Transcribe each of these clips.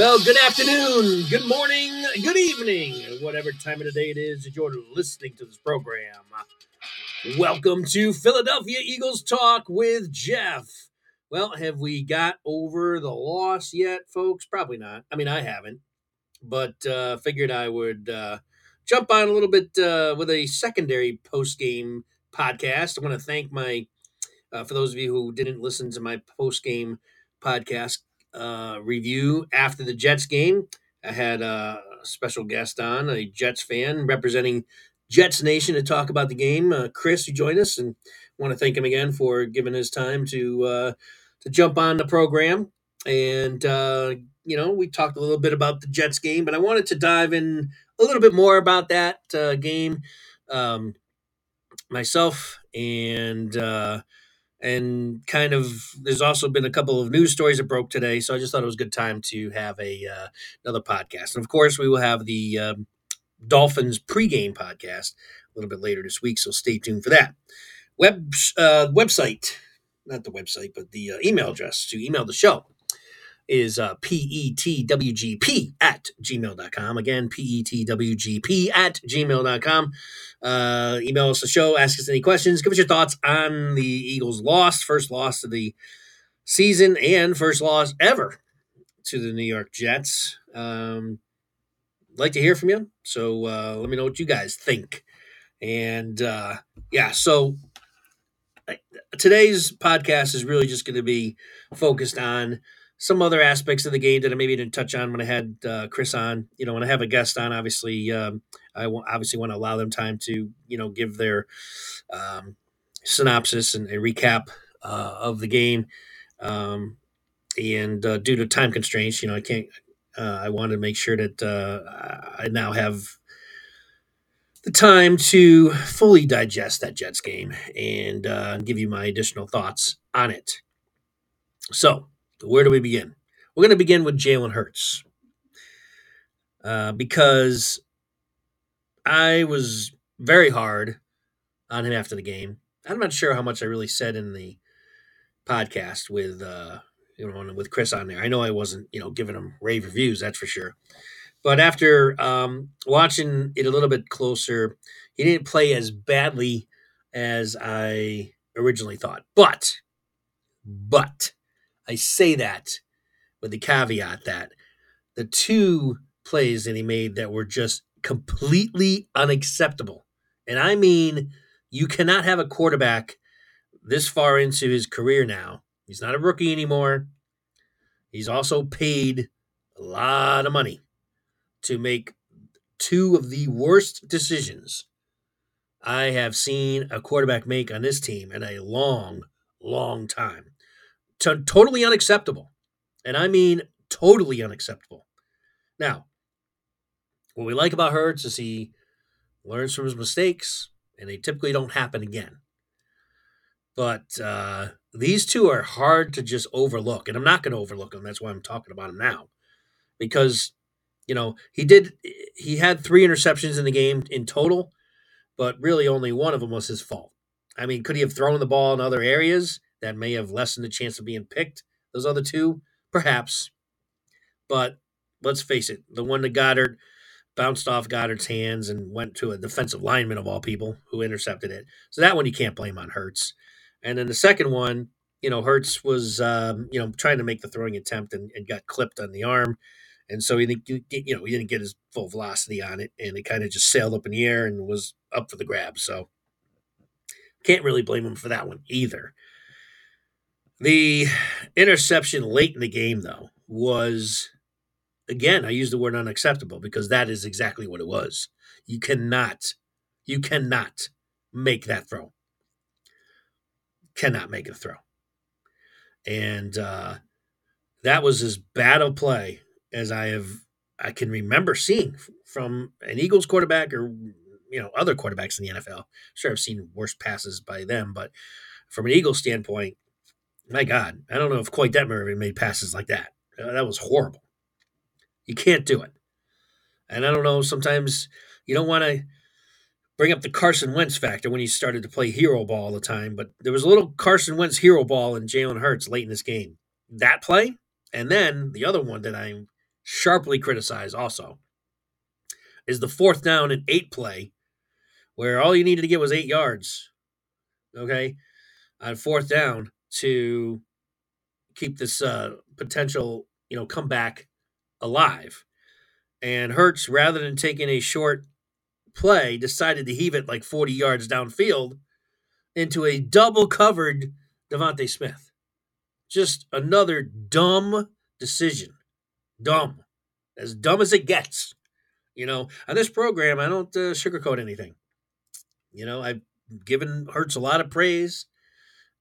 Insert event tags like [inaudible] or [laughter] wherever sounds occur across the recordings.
Well, good afternoon, good morning, good evening, whatever time of the day it is that you're listening to this program. Welcome to Philadelphia Eagles Talk with Geoff. Well, have we got over the loss yet, folks? Probably not. I mean, I haven't, but uh, figured I would uh, jump on a little bit uh, with a secondary post game podcast. I want to thank my, uh, for those of you who didn't listen to my post game podcast, uh, review after the Jets game. I had a special guest on, a Jets fan representing Jets Nation to talk about the game. Uh, Chris, who joined us, and want to thank him again for giving his time to uh, to jump on the program. And uh, you know, we talked a little bit about the Jets game, but I wanted to dive in a little bit more about that uh, game um, myself and. And kind of there's also been a couple of news stories that broke today so i just thought it was a good time to have a uh, another podcast. And of course we will have the um, dolphins pregame podcast a little bit later this week so stay tuned for that. Web uh, website not the website but the uh, email address to email the show is uh, petwgp at gmail.com. Again, petwgp at gmail.com. Uh, email us the show, ask us any questions, give us your thoughts on the Eagles' loss, first loss of the season, and first loss ever to the New York Jets. Um, like to hear from you, so uh, let me know what you guys think. And uh, yeah, so today's podcast is really just going to be focused on some other aspects of the game that I maybe didn't touch on when I had uh, Chris on. You know, when I have a guest on, obviously, um, I w- obviously want to allow them time to you know give their um, synopsis and recap uh, of the game. Um, and uh, due to time constraints, you know, I can't. Uh, I want to make sure that uh, I now have the time to fully digest that Jets game and uh, give you my additional thoughts on it. So, where do we begin? We're going to begin with Jalen Hurts uh, because I was very hard on him after the game. I'm not sure how much I really said in the podcast with uh, you know with Chris on there. I know I wasn't you know giving him rave reviews, that's for sure. But after um, watching it a little bit closer, he didn't play as badly as I originally thought. But, but I say that with the caveat that the two plays that he made that were just completely unacceptable. And I mean, you cannot have a quarterback this far into his career now. He's not a rookie anymore. He's also paid a lot of money to make two of the worst decisions I have seen a quarterback make on this team in a long, long time to totally unacceptable. And I mean totally unacceptable. Now, what we like about Hurts is he learns from his mistakes, and they typically don't happen again. But uh, these two are hard to just overlook, and I'm not going to overlook them. That's why I'm talking about them now, because you know he did he had three interceptions in the game in total, but really only one of them was his fault. I mean, could he have thrown the ball in other areas? That may have lessened the chance of being picked. Those other two, perhaps. But let's face it, the one to Goedert bounced off Goedert's hands and went to a defensive lineman of all people who intercepted it. So that one you can't blame on Hurts. And then the second one, you know, Hurts was um, you know trying to make the throwing attempt and, and got clipped on the arm, and so he didn't you know he didn't get his full velocity on it, and it kind of just sailed up in the air and was up for the grab. So can't really blame him for that one either. The interception late in the game, though, was again, I use the word unacceptable because that is exactly what it was. You cannot, you cannot make that throw. Cannot make a throw. And uh, that was as bad a play as I have I can remember seeing from an Eagles quarterback or you know other quarterbacks in the NFL. Sure, I've seen worse passes by them, but from an Eagles standpoint, My God, I don't know if Koy Detmer even made passes like that. Uh, that was horrible. You can't do it. And I don't know, sometimes you don't want to bring up the Carson Wentz factor when he started to play hero ball all the time, but there was a little Carson Wentz hero ball in Jalen Hurts late in this game. That play, and then the other one that I sharply criticize also is the fourth down and eight play, where all you needed to get was eight yards. Okay, on fourth down to keep this uh, potential, you know, comeback alive. And Hurts, rather than taking a short play, decided to heave it like 40 yards downfield into a double covered DeVonta Smith. Just another dumb decision. Dumb. As dumb as it gets. You know, on this program, I don't uh, sugarcoat anything. You know, I've given Hurts a lot of praise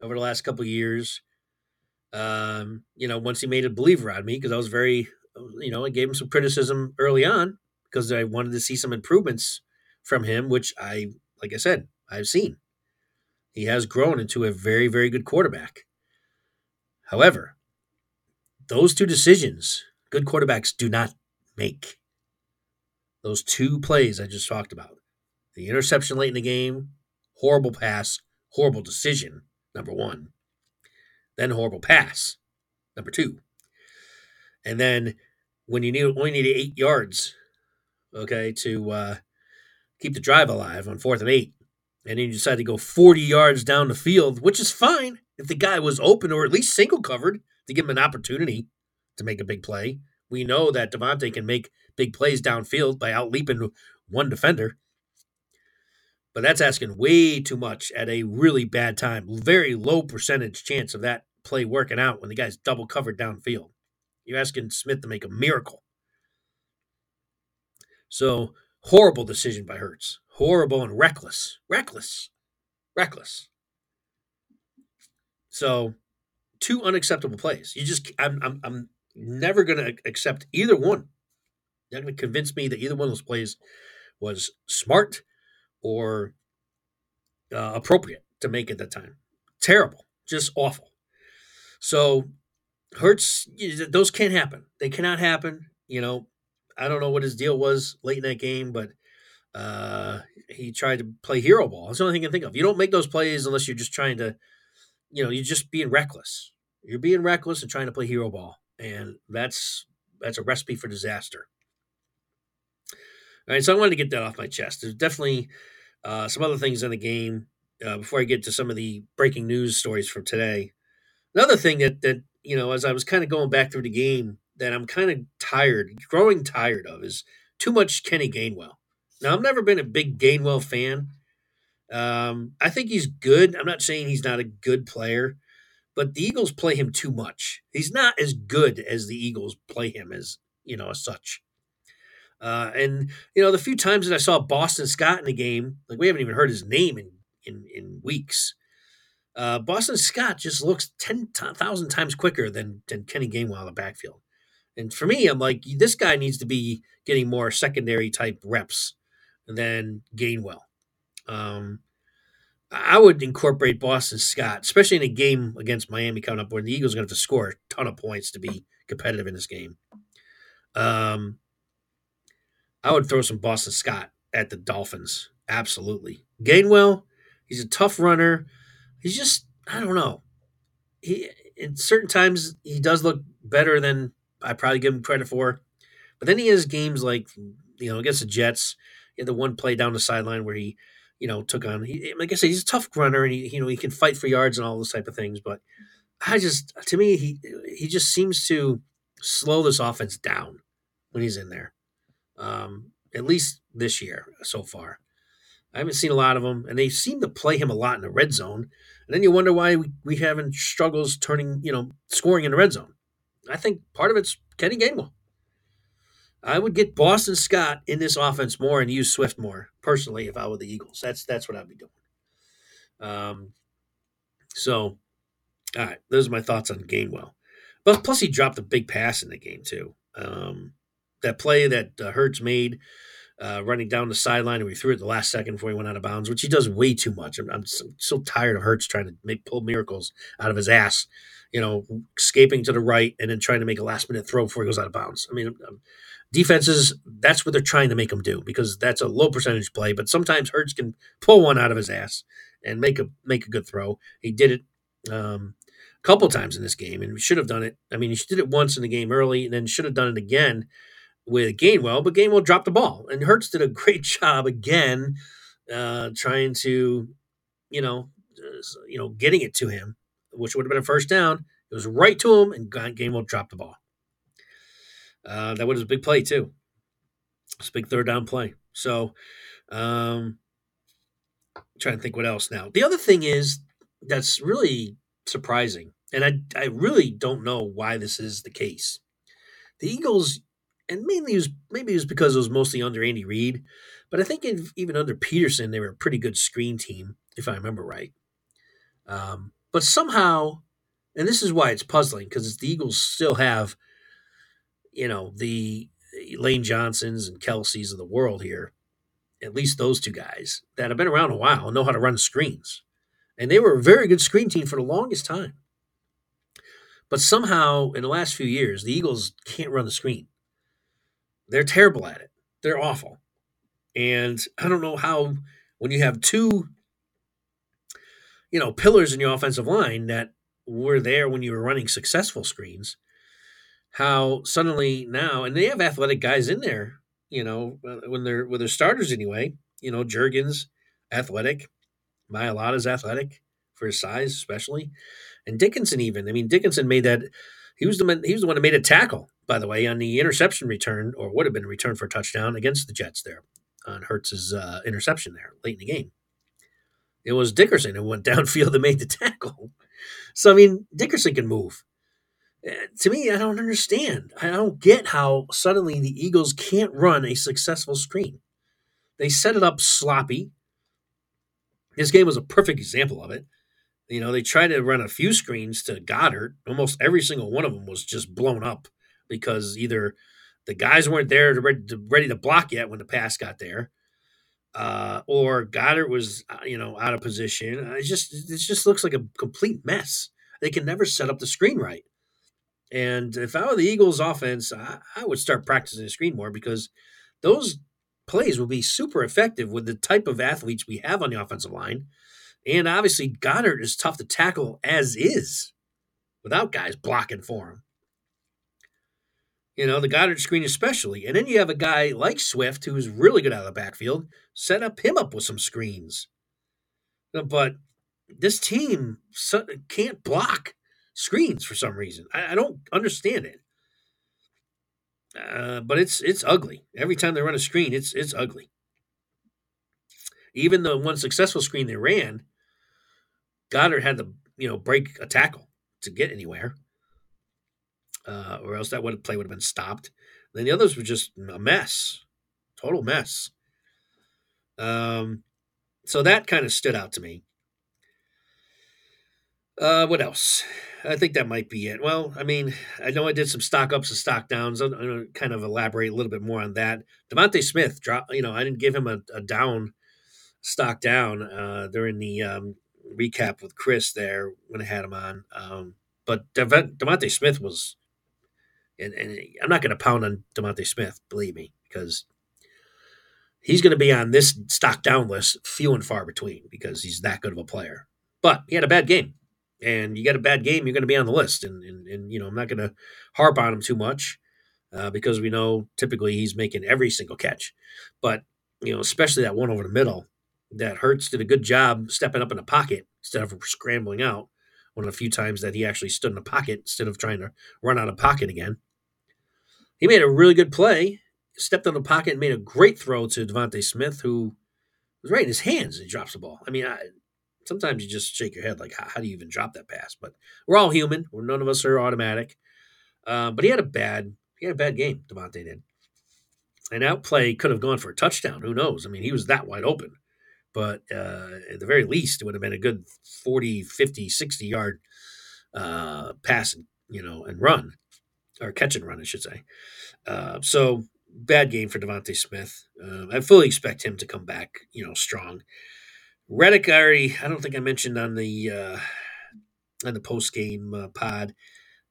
over the last couple years. Um, you know, once he made a believer on me because I was very, you know, I gave him some criticism early on because I wanted to see some improvements from him, which I, like I said, I've seen. He has grown into a very, very good quarterback. However, those two decisions, good quarterbacks do not make. Those two plays I just talked about the interception late in the game, horrible pass, horrible decision, number one. Then horrible pass, number two. And then when you need, only need eight yards, okay, to uh, keep the drive alive on fourth and eight, and then you decide to go 40 yards down the field, which is fine if the guy was open or at least single covered to give him an opportunity to make a big play. We know that DeVonta can make big plays downfield by outleaping one defender. But that's asking way too much at a really bad time. Very low percentage chance of that play working out when the guy's double covered downfield. You're asking Smith to make a miracle. So, horrible decision by Hurts. Horrible and reckless. Reckless. Reckless. So, two unacceptable plays. You just, I'm, I'm, I'm never going to accept either one. You're not going to convince me that either one of those plays was smart or uh, appropriate to make at that time. Terrible, just awful. So Hurts, those can't happen. They cannot happen. You know, I don't know what his deal was late in that game, but uh, he tried to play hero ball. That's the only thing I can think of. You don't make those plays unless you're just trying to, you know, you're just being reckless. You're being reckless and trying to play hero ball, and that's that's a recipe for disaster. All right, so I wanted to get that off my chest. There's definitely uh, some other things in the game uh, before I get to some of the breaking news stories from today. Another thing that that you know, as I was kind of going back through the game, that I'm kind of tired, growing tired of, is too much Kenny Gainwell. Now, I've never been a big Gainwell fan. Um, I think he's good. I'm not saying he's not a good player, but the Eagles play him too much. He's not as good as the Eagles play him as you know as such. Uh, and you know, the few times that I saw Boston Scott in the game, like we haven't even heard his name in in, in weeks. Uh, Boston Scott just looks ten thousand times quicker than than Kenny Gainwell in the backfield. And for me, I'm like, this guy needs to be getting more secondary type reps than Gainwell. Um, I would incorporate Boston Scott, especially in a game against Miami coming up, where the Eagles are going to have to score a ton of points to be competitive in this game. Um, I would throw some Boston Scott at the Dolphins. Absolutely. Gainwell, he's a tough runner. He's just, I don't know. He in certain times he does look better than I probably give him credit for. But then he has games like, you know, against the Jets. He had the one play down the sideline where he, you know, took on. He, like I said, he's a tough runner, and he, you know, he can fight for yards and all those type of things. But I just, to me, he he just seems to slow this offense down when he's in there um, at least this year so far. I haven't seen a lot of them, and they seem to play him a lot in the red zone. And then you wonder why we, we having struggles turning, you know, scoring in the red zone. I think part of it's Kenny Gainwell. I would get Boston Scott in this offense more and use Swift more personally if I were the Eagles. That's that's what I'd be doing. Um, so, all right, those are my thoughts on Gainwell. But plus, he dropped a big pass in the game too. Um, that play that uh, Hurts made uh, running down the sideline, and we threw it the last second before he went out of bounds, which he does way too much. I'm, I'm so, tired of Hurts trying to make pull miracles out of his ass, you know, escaping to the right and then trying to make a last minute throw before he goes out of bounds. I mean, defenses, that's what they're trying to make him do because that's a low percentage play, but sometimes Hurts can pull one out of his ass and make a make a good throw. He did it um, a couple times in this game, and we should have done it. I mean, he did it once in the game early, and then should have done it again with Gainwell, but Gainwell dropped the ball, and Hurts did a great [laughs] job again, uh, trying to, you know, uh, you know, getting it to him, which would have been a first down. It was right to him, and Gainwell dropped the ball. Uh, that was a big play too. It's a big third down play. So, um, trying to think what else now. The other thing is that's really surprising, and I I really don't know why this is the case. The Eagles and mainly it was maybe it was because it was mostly under Andy Reid, but I think even under Pederson they were a pretty good screen team if I remember right. Um, but somehow, and this is why it's puzzling because the Eagles still have, you know, the Lane Johnsons and Kelces of the world here, at least those two guys that have been around a while and know how to run screens, and they were a very good screen team for the longest time. But somehow, in the last few years, the Eagles can't run the screen. They're terrible at it. They're awful. And I don't know how when you have two you know pillars in your offensive line that were there when you were running successful screens how suddenly now and they have athletic guys in there you know uh, when they're with their starters anyway you know Jurgens athletic Mailata's athletic for his size especially and Dickerson even I mean Dickerson made that he was the man, he was the one that made a tackle by the way, on the interception return, or would have been a return for a touchdown against the Jets there on Hurts's uh, interception there late in the game. It was Dickerson who went [laughs] downfield and made the tackle. So, I mean, Dickerson can move. Uh, to me, I don't understand. I don't get how suddenly the Eagles can't run a successful screen. They set it up sloppy. This game was a perfect example of it. You know, they tried to run a few screens to Goedert. Almost every single one of them was just blown up because either the guys weren't there to ready, to, ready to block yet when the pass got there, uh, or Goedert was uh, you know out of position. It just it just looks like a complete mess. They can never set up the screen right. And if I were the Eagles' offense, I, I would start practicing the screen more because those plays will be super effective with the type of athletes we have on the offensive line. And obviously, Goedert is tough to tackle as is without guys blocking for him. You know, the Goedert screen especially. And then you have a guy like Swift who's really good out of the backfield. Set up him up with some screens. Uh, but this team can't block screens for some reason. I, don't understand it. Uh, but it's it's ugly. Every time they run a screen, it's it's ugly. Even the one successful screen they ran, Goedert had to you know break a tackle to get anywhere uh, or else that would play would have been stopped. Then the others were just a mess, total mess. Um, so that kind of stood out to me. Uh, what else? I think that might be it. Well, I mean, I know I did some stock ups and stock downs. I'm going to kind of elaborate a little bit more on that. DeVonta Smith drop. You know, I didn't give him a, a down stock down uh, during the um, recap with Chris there when I had him on. Um, but DeVonta Smith was and, and I'm not going to pound on DeVonta Smith, believe me, because he's going to be on this stock down list few and far between because he's that good of a player. But he had a bad game, and you get a bad game, you're going to be on the list. And, and, and you know, I'm not going to harp on him too much uh, because we know typically he's making every single catch. But you know, especially that one over the middle, that Hurts did a good job stepping up in the pocket instead of scrambling out. One of the few times that he actually stood in the pocket instead of trying to run out of pocket again. He made a really good play, stepped on the pocket and made a great throw to DeVonta Smith, who was right in his hands and he drops the ball. I mean, I, sometimes you just shake your head like, how, how, do you even drop that pass? But we're all human. We're, none of us are automatic. Uh, but he had a bad he had a bad game, DeVonta did. An outplay could have gone for a touchdown. Who knows? I mean, he was that wide open. But uh, at the very least, it would have been a good 40, 50, 60 yard uh, pass, you know, and run or catch and run, I should say. Uh, so bad game for DeVonta Smith. Uh, I fully expect him to come back, you know, strong. Reddick, I already, I don't think I mentioned on the uh, on the post game uh, pod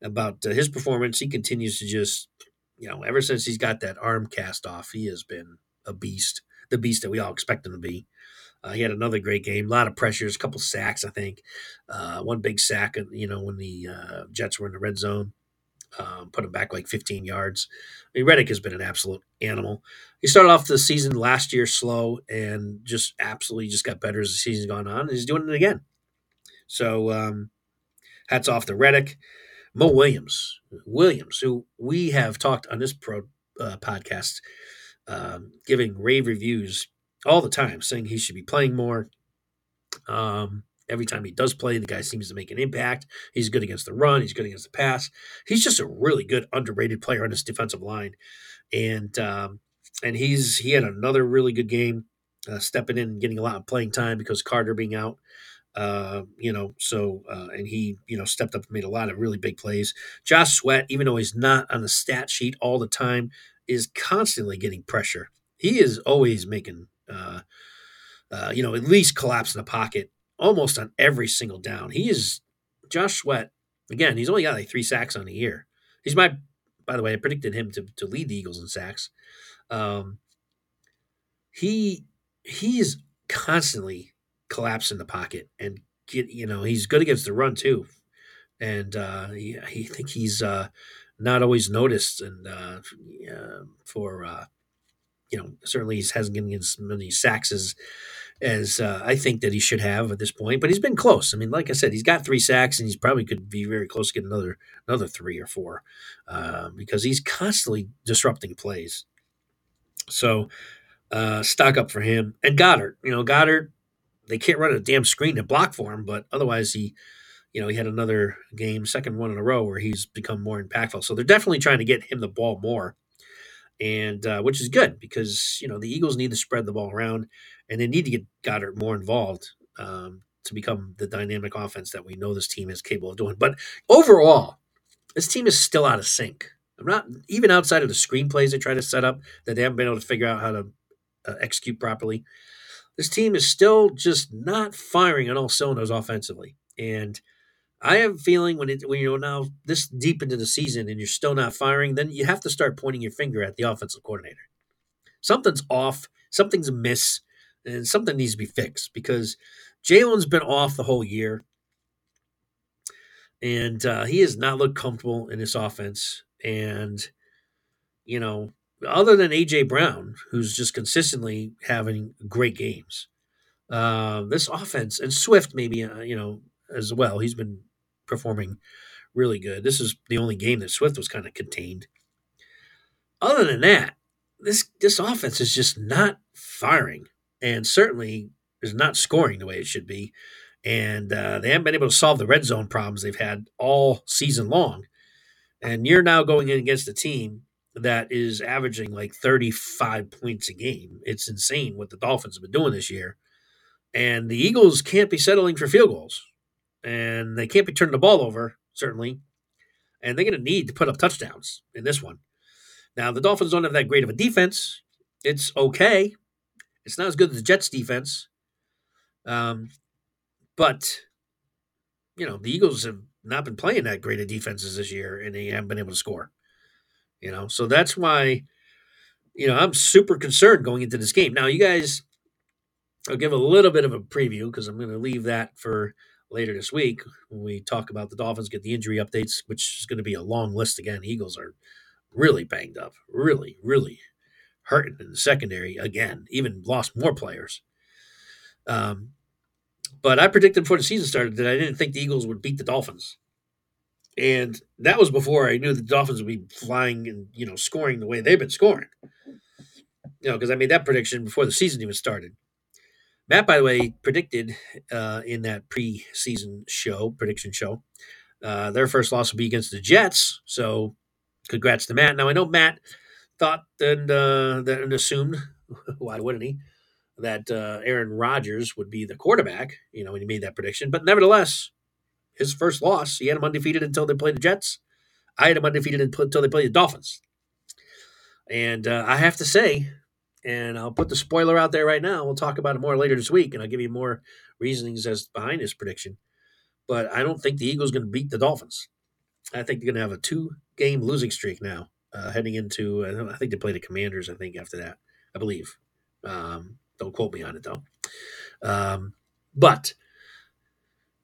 about uh, his performance. He continues to just, you know, ever since he's got that arm cast off, he has been a beast, the beast that we all expect him to be. Uh, he had another great game, a lot of pressures, a couple sacks, I think, uh, one big sack, you know, when the uh, Jets were in the red zone um, put him back like 15 yards. I mean, Reddick has been an absolute animal. He started off the season last year slow and just absolutely just got better as the season's gone on. He's doing it again. So um, hats off to Reddick. Mo Williams, Williams, who we have talked on this pro uh, podcast, um, giving rave reviews all the time, saying he should be playing more. Um, Every time he does play, the guy seems to make an impact. He's good against the run. He's good against the pass. He's just a really good underrated player on this defensive line, and um, and he's he had another really good game, uh, stepping in and getting a lot of playing time because Carter being out. Uh, you know, so uh, and he, you know, stepped up and made a lot of really big plays. Josh Sweat, even though he's not on the stat sheet all the time, is constantly getting pressure. He is always making, uh, uh, you know, at least collapse in the pocket almost on every single down. He is Josh Sweat. Again, he's only got like three sacks on the year. He's my, by the way, I predicted him to, to lead the Eagles in sacks. Um, he he is constantly collapsing the pocket and get you know he's good against the run too, and uh, he, he think he's uh, not always noticed and uh, for uh, you know certainly he hasn't given as many sacks as as uh, I think that he should have at this point. But he's been close. I mean, like I said, he's got three sacks, and he's probably could be very close to get another another three or four uh, because he's constantly disrupting plays. So uh, stock up for him and Goedert. You know, Goedert. They can't run a damn screen to block for him, but otherwise he. You know, he had another game, second one in a row, where he's become more impactful. So they're definitely trying to get him the ball more and uh, which is good because you know the Eagles need to spread the ball around and they need to get Goedert more involved um, to become the dynamic offense that we know this team is capable of doing. But overall, this team is still out of sync. I'm not even outside of the screenplays they try to set up that they haven't been able to figure out how to uh, execute properly. This team is still just not firing on all cylinders offensively, and I have a feeling when it when you're now this deep into the season and you're still not firing, then you have to start pointing your finger at the offensive coordinator. Something's off. Something's amiss and something needs to be fixed because Jalen's been off the whole year, and uh, he has not looked comfortable in this offense. And you know, other than AJ Brown, who's just consistently having great games, uh, this offense and Swift maybe uh, you know as well. He's been performing really good. This is the only game that Swift was kind of contained. Other than that, this this offense is just not firing and certainly is not scoring the way it should be. And uh, they haven't been able to solve the red zone problems they've had all season long. And you're now going in against a team that is averaging like 35 points a game. It's insane what the Dolphins have been doing this year. And the Eagles can't be settling for field goals. And they can't be turning the ball over, certainly. And they're going to need to put up touchdowns in this one. Now, the Dolphins don't have that great of a defense. It's okay. It's not as good as the Jets defense. Um, but, you know, the Eagles have not been playing that great of defenses this year and they haven't been able to score. You know, so that's why, you know, I'm super concerned going into this game. Now, you guys, I'll give a little bit of a preview because I'm going to leave that for later this week when we talk about the Dolphins, get the injury updates, which is going to be a long list again. Eagles are really banged up, really, really hurting in the secondary again, even lost more players. Um, but I predicted before the season started that I didn't think the Eagles would beat the Dolphins. And that was before I knew the Dolphins would be flying and, you know, scoring the way they've been scoring. You know, because I made that prediction before the season even started. Matt, by the way, predicted uh, in that preseason show, prediction show, uh, their first loss will be against the Jets. So congrats to Matt. Now, I know Matt thought and, uh, and assumed, [laughs] why wouldn't he, that uh, Aaron Rodgers would be the quarterback, you know, when he made that prediction. But nevertheless, his first loss, he had him undefeated until they played the Jets. I had him undefeated until they played the Dolphins. And uh, I have to say, and I'll put the spoiler out there right now. We'll talk about it more later this week, and I'll give you more reasonings as behind this prediction. But I don't think the Eagles going to beat the Dolphins. I think they're going to have a two-game losing streak now, uh, heading into. I, think they play the Commanders. I think after that, I believe. Um, don't quote me on it though. Um, but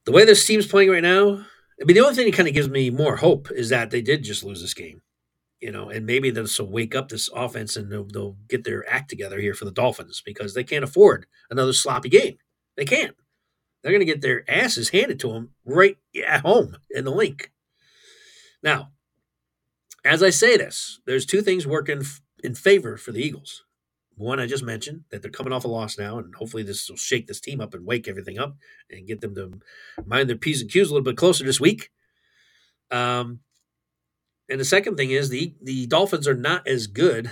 the way this team's playing right now, I mean, the only thing that kind of gives me more hope is that they did just lose this game, you know, and maybe this will wake up this offense and they'll, they'll get their act together here for the Dolphins because they can't afford another sloppy game. They can't. They're going to get their asses handed to them right at home in the Linc. Now, as I say this, there's two things working in favor for the Eagles. One I just mentioned that they're coming off a loss now, and hopefully this will shake this team up and wake everything up and get them to mind their p's and q's a little bit closer this week. Um, and the second thing is the the Dolphins are not as good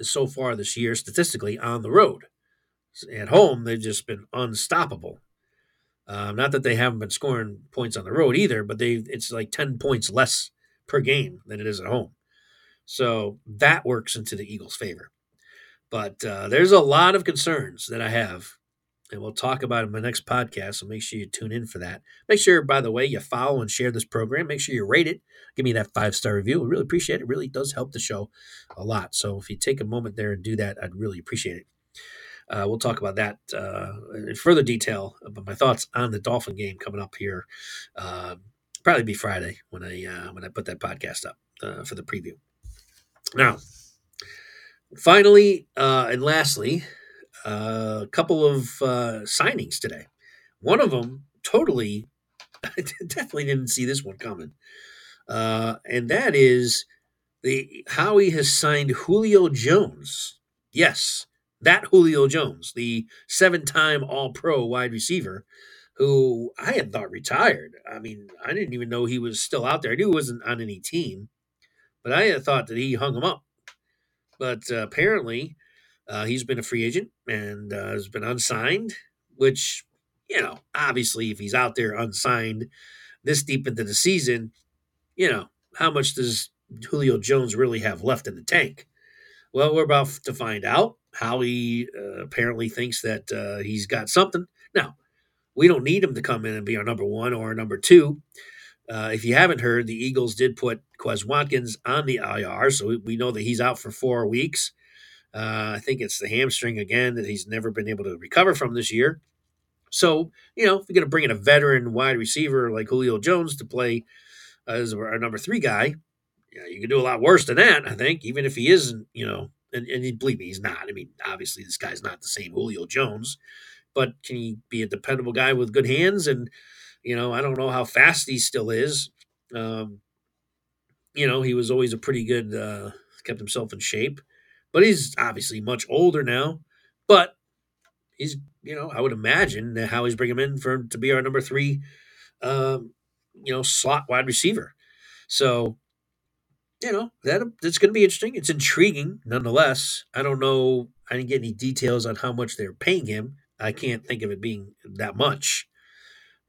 so far this year statistically on the road. At home, they've just been unstoppable. Um, not that they haven't been scoring points on the road either, but they it's like ten points less per game than it is at home. So that works into the Eagles' favor. But uh, there's a lot of concerns that I have, and we'll talk about in my next podcast. So make sure you tune in for that. Make sure, by the way, you follow and share this program. Make sure you rate it. Give me that five star review. We really appreciate it. It really does help the show a lot. So if you take a moment there and do that, I'd really appreciate it. Uh, we'll talk about that uh, in further detail about my thoughts on the Dolphin game coming up here. Probably be Friday when I uh, when I put that podcast up uh, for the preview. Now, Finally, uh, and lastly, uh, a couple of uh, signings today. One of them totally, I [laughs] definitely didn't see this one coming, uh, and that is the Howie has signed Julio Jones. Yes, that Julio Jones, the seven-time All-Pro wide receiver, who I had thought retired. I mean, I didn't even know he was still out there. I knew he wasn't on any team, but I had thought that he hung him up but uh, apparently, uh, he's been a free agent and uh, has been unsigned, which, you know, obviously, if he's out there unsigned this deep into the season, you know, how much does Julio Jones really have left in the tank? Well, we're about to find out. Howie uh, apparently thinks that uh, he's got something. Now, we don't need him to come in and be our number one or our number two. Uh, if you haven't heard, the Eagles did put Quez Watkins on the IR, so we know that he's out for four weeks. Uh, I think it's the hamstring again that he's never been able to recover from this year. So, you know, if you're going to bring in a veteran wide receiver like Julio Jones to play as our number three guy, you, know, you can do a lot worse than that, I think, even if he isn't, you know, and, and believe me, he's not. I mean, obviously, this guy's not the same Julio Jones, but can he be a dependable guy with good hands and you know, I don't know how fast he still is. Um, you know, he was always a pretty good, uh, kept himself in shape, but he's obviously much older now. But he's, you know, I would imagine that Howie's bringing him in for to be our number three, um, you know, slot wide receiver. So, you know, that that's going to be interesting. It's intriguing nonetheless. I don't know. I didn't get any details on how much they're paying him. I can't think of it being that much.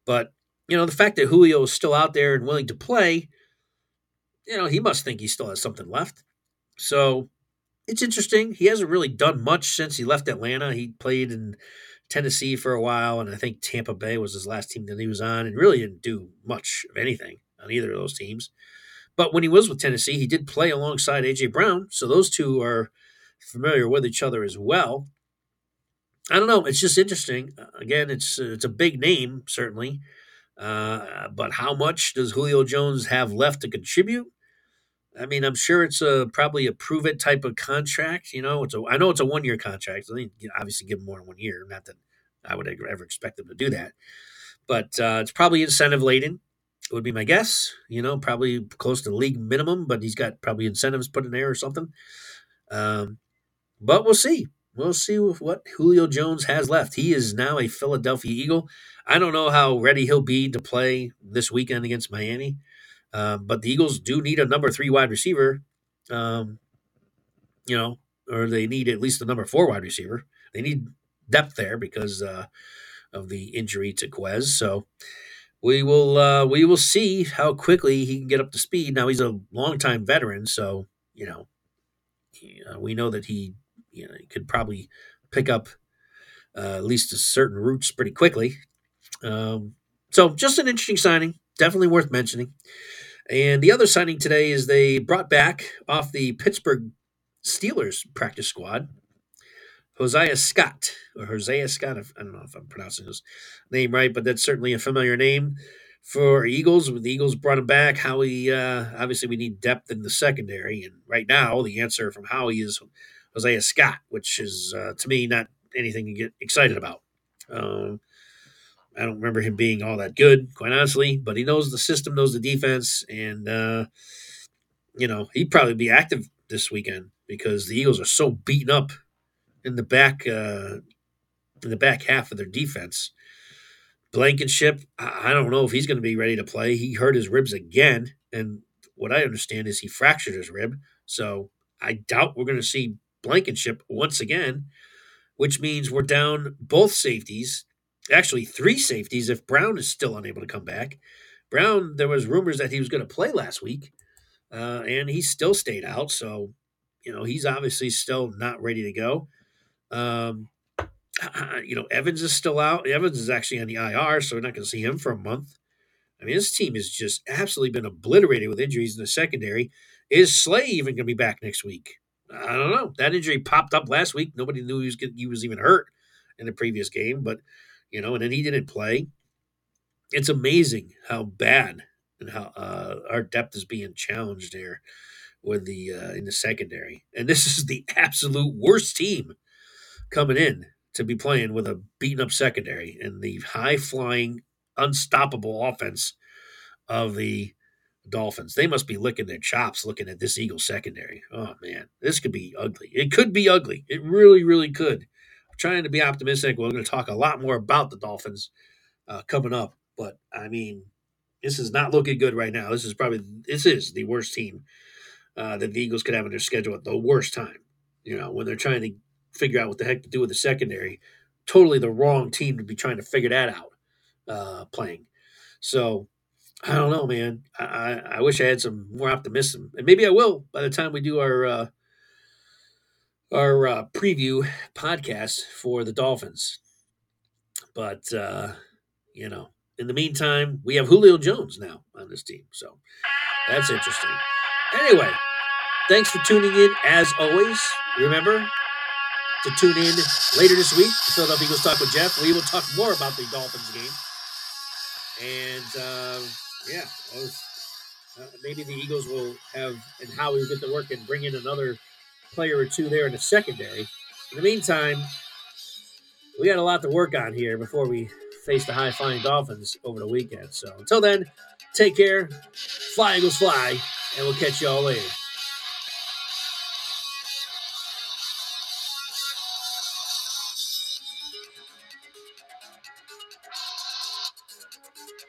But you know, the fact that Julio is still out there and willing to play, you know, he must think he still has something left. So it's interesting. He hasn't really done much since he left Atlanta. He played in Tennessee for a while, and I think Tampa Bay was his last team that he was on, and really didn't do much of anything on either of those teams. But when he was with Tennessee, he did play alongside AJ Brown, so those two are familiar with each other as well. I don't know. It's just interesting. Again, it's it's a big name certainly, uh, but how much does Julio Jones have left to contribute? I mean, I'm sure it's a probably a prove it type of contract. You know, it's a I know it's a one year contract. I think obviously give him more than one year. Not that I would ever expect them to do that, but uh, it's probably incentive laden. Would be my guess. You know, probably close to league minimum, but he's got probably incentives put in there or something. Um, but we'll see. We'll see what Julio Jones has left. He is now a Philadelphia Eagle. I don't know how ready he'll be to play this weekend against Miami, um, but the Eagles do need a number three wide receiver. Um, you know, or they need at least a number four wide receiver. They need depth there because uh, of the injury to Quez. So we will uh, we will see how quickly he can get up to speed. Now he's a longtime veteran, so you know uh, we know that he, you know, you could probably pick up uh, at least certain routes pretty quickly. Um, so just an interesting signing, definitely worth mentioning. And the other signing today is they brought back off the Pittsburgh Steelers practice squad Hosea Scott or Hosea Scott. I don't know if I'm pronouncing his name right, but that's certainly a familiar name for Eagles. The Eagles brought him back, Howie uh, obviously we need depth in the secondary, and right now the answer from Howie is Hosea Scott, which is uh, to me not anything to get excited about. Um, I don't remember him being all that good, quite honestly, but he knows the system, knows the defense, and uh, you know he'd probably be active this weekend because the Eagles are so beaten up in the back uh, in the back half of their defense. Blankenship, I don't know if he's going to be ready to play. He hurt his ribs again, and what I understand is he fractured his rib. So I doubt we're going to see Blankenship once again, which means we're down both safeties, actually three safeties if Brown is still unable to come back. Brown, there was rumors that he was going to play last week, uh, and he still stayed out. So, you know, he's obviously still not ready to go. Um, [clears throat] you know, Evans is still out. Evans is actually on the IR, so we're not going to see him for a month. I mean, this team has just absolutely been obliterated with injuries in the secondary. Is Slay even going to be back next week? I don't know. That injury popped up last week. Nobody knew he was getting, he was even hurt in the previous game, but you know, and then he didn't play. It's amazing how bad and how uh, our depth is being challenged there with the uh, in the secondary, and this [laughs] is the absolute worst team coming in to be playing with a beaten up secondary and the high flying, unstoppable offense of the Dolphins. They must be licking their chops looking at this Eagle secondary. Oh man, this could be ugly. It could be ugly. It really, really could. I'm trying to be optimistic. We're going to talk a lot more about the Dolphins uh, coming up, but I mean, this is not looking good right now. This is probably this is the worst team uh, that the Eagles could have in their schedule at the worst time. You know, when they're trying to figure out what the heck to do with the secondary. Totally the wrong team to be trying to figure that out uh, playing. So I don't know, man. I, I wish I had some more optimism, and maybe I will by the time we do our uh, our uh, preview podcast for the Dolphins. But uh, you know, in the meantime, we have Julio Jones now on this team, so that's interesting. Anyway, thanks for tuning in. As always, remember to tune in later this week to Philadelphia Eagles Talk with Geoff. We will talk more about the Dolphins game. And uh, yeah, was, uh, maybe the Eagles will have, and Howie will get to work and bring in another player or two there in the secondary. In the meantime, we got a lot to work on here before we face the high flying Dolphins over the weekend. So until then, take care, fly Eagles fly, and we'll catch you all later.